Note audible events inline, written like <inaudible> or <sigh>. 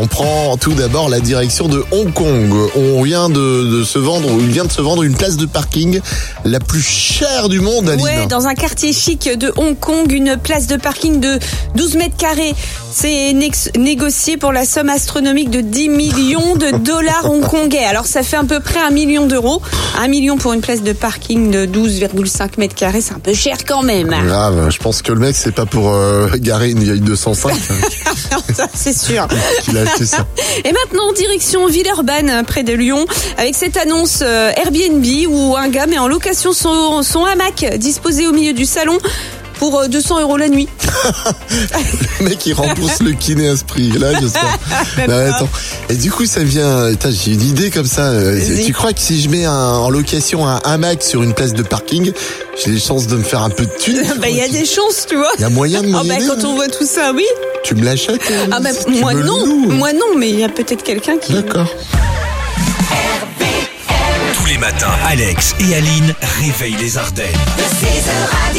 on prend tout d'abord la direction de Hong Kong. On vient de, se vendre, il vient de se vendre une place de parking la plus chère du monde, Aline. Ouais, dans un quartier chic de Hong Kong, une place de parking de 12 mètres carrés. C'est négocié pour la somme astronomique de 10 millions de dollars hongkongais. Alors ça fait à peu près un million d'euros. Un million pour une place de parking de 12,5 mètres carrés, c'est un peu cher quand même. Grave, je pense que le mec, c'est pas pour euh, garer une vieille 205 <laughs> ça c'est sûr. <laughs> qu'il a acheté ça. Et maintenant, direction Villeurbanne, près de Lyon, avec cette annonce euh, Airbnb où un gars met en location son, son hamac disposé au milieu du salon pour euh, 200 euros la nuit. <laughs> Le mec, il rembourse le kiné à ce prix-là, j'espère. <laughs> Pas. attends. Et du coup, ça vient. J'ai une idée comme ça. Euh. Tu crois que si je mets un- en location un hamac sur une place de parking, j'ai des chances de me faire un peu de thunes <laughs> Bah, il y a des chances, tu vois. Il y a moyen de Ah bah, quand on voit tout ça, oui. Tu me l'achètes euh, Ah bah, moi non, loues moi non, mais il y a peut-être quelqu'un qui. D'accord. Tous les matins, Alex et Aline réveillent les Ardennes. De